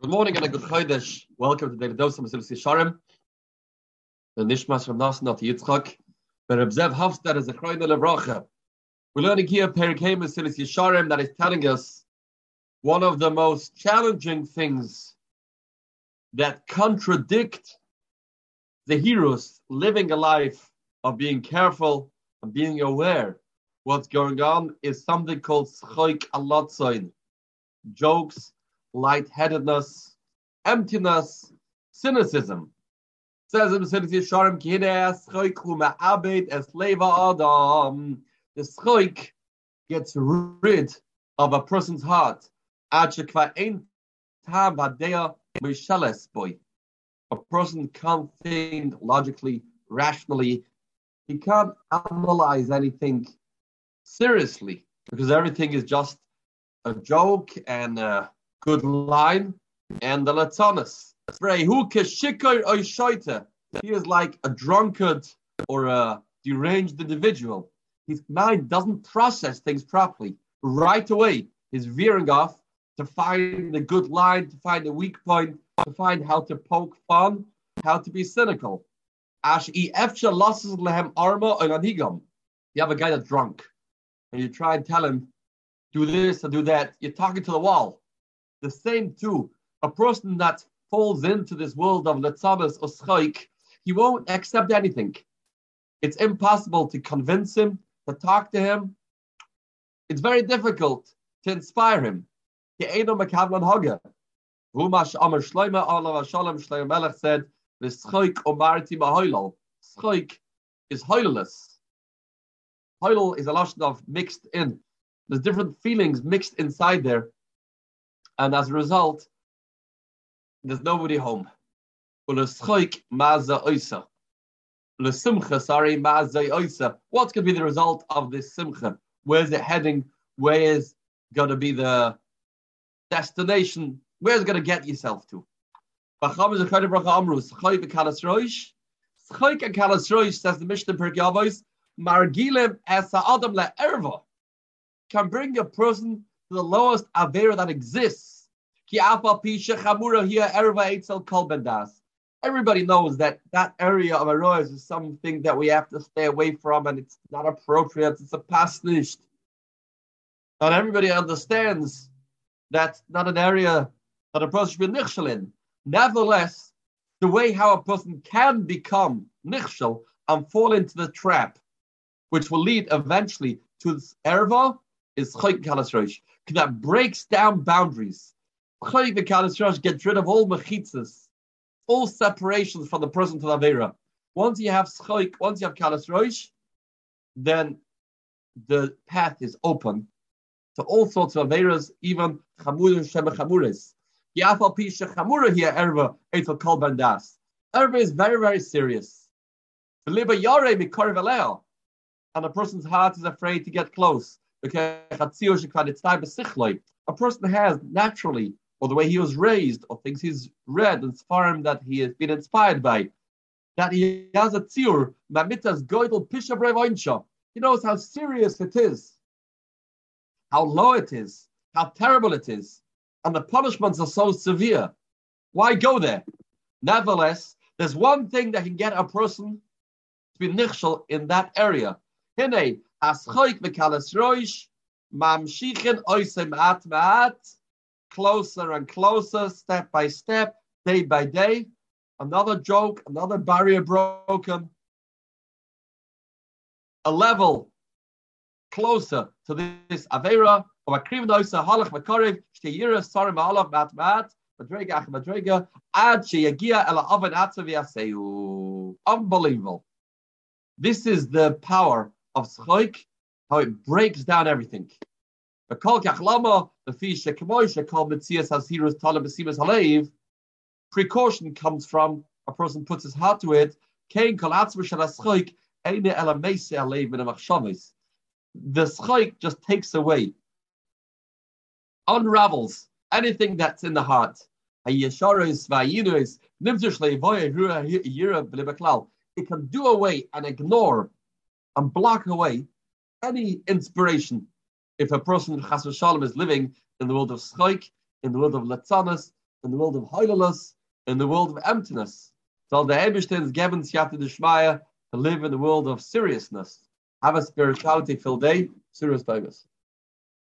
Good morning and a good Chodesh. Welcome to Daily Dose of Mesilas Yesharim. The Nishmas from Nasan to Yitzchak. But Reb Zev Hofstad is a Chroine Levracha. We're learning here Perikei Mesilas Yesharim that is telling us one of the most challenging things that contradict the heroes living a life of being careful and being aware what's going on is something called Schoik Alotzoin. Jokes lightheadedness, emptiness, cynicism. Says. The schoik gets rid of a person's heart. A person can't think logically, rationally. He can't analyze anything seriously because everything is just a joke and uh, good line, and the Latzanis. He is like a drunkard or a deranged individual. His mind doesn't process things properly. Right away, he's veering off to find the good line, to find the weak point, to find how to poke fun, how to be cynical. You have a guy that's drunk, and you try and tell him, do this or do that. You're talking to the wall. The same too, a person that falls into this world of letzabas or schaik, he won't accept anything. It's impossible to convince him, to talk to him. It's very difficult to inspire him. Said, "The schaik omarti mahoilal." Schaik is hoileless. Hoilel is a lashon of mixed in. There's different feelings mixed inside there and as a result, there's nobody home. What's going to be the result of this simcha? Where's it heading? Where is going to be the destination? Where's it going to get yourself to? Says the Mishnah Perkei Margilim esa adam can bring a person to the lowest avera that exists. Everybody knows that that area of Arois is something that we have to stay away from and it's not appropriate. It's a pasnisht. Not everybody understands that's not an area that a person should be nichshel in. Nevertheless, the way how a person can become nichshel and fall into the trap, which will lead eventually to this erva, is chayk kalasrosh that breaks down boundaries. Chayik v'kalas rosh gets rid of all mechitzas, all separations from the person to the Avera. Once you have schoik, once you have kalas roish, then the path is open to all sorts of Averas, even chamurim shema chamuris. Yafal pisha chamura here erva etel kol bandas. Erva is very very serious. And a person's heart is afraid to get close. Okay, a person has naturally, or the way he was raised, or things he's read and farm that he has been inspired by, that he has a tzir, mamitas goidel pisha He knows how serious it is, how low it is, how terrible it is, and the punishments are so severe. Why go there? Nevertheless, there's one thing that can get a person to be nichshel in that area. Hine, Aschoik v'kalas roish, mamshichen oisem at ma'at, closer and closer, step by step, day by day. Another joke, another barrier broken. A level closer to this Avera, of Akrim Noisa Halach Makariv, Shteyira Sarim Halach Mat Madrega Ach Madrega, Ad Sheyagia Ela Oven Atzavi Aseu. Unbelievable. This is the power of schoik, how it breaks down everything. Precaution comes from a person puts his heart to it. The schoik just takes away, unravels anything that's in the heart. It can do away and ignore and block away any inspiration. If a person, Chas Shalom, is living in the world of Schaik, in the world of Letzanas, in the world of holiness, in the world of emptiness. So the Ebersteins given Siyata to live in the world of seriousness. Have a spirituality filled day, serious focus.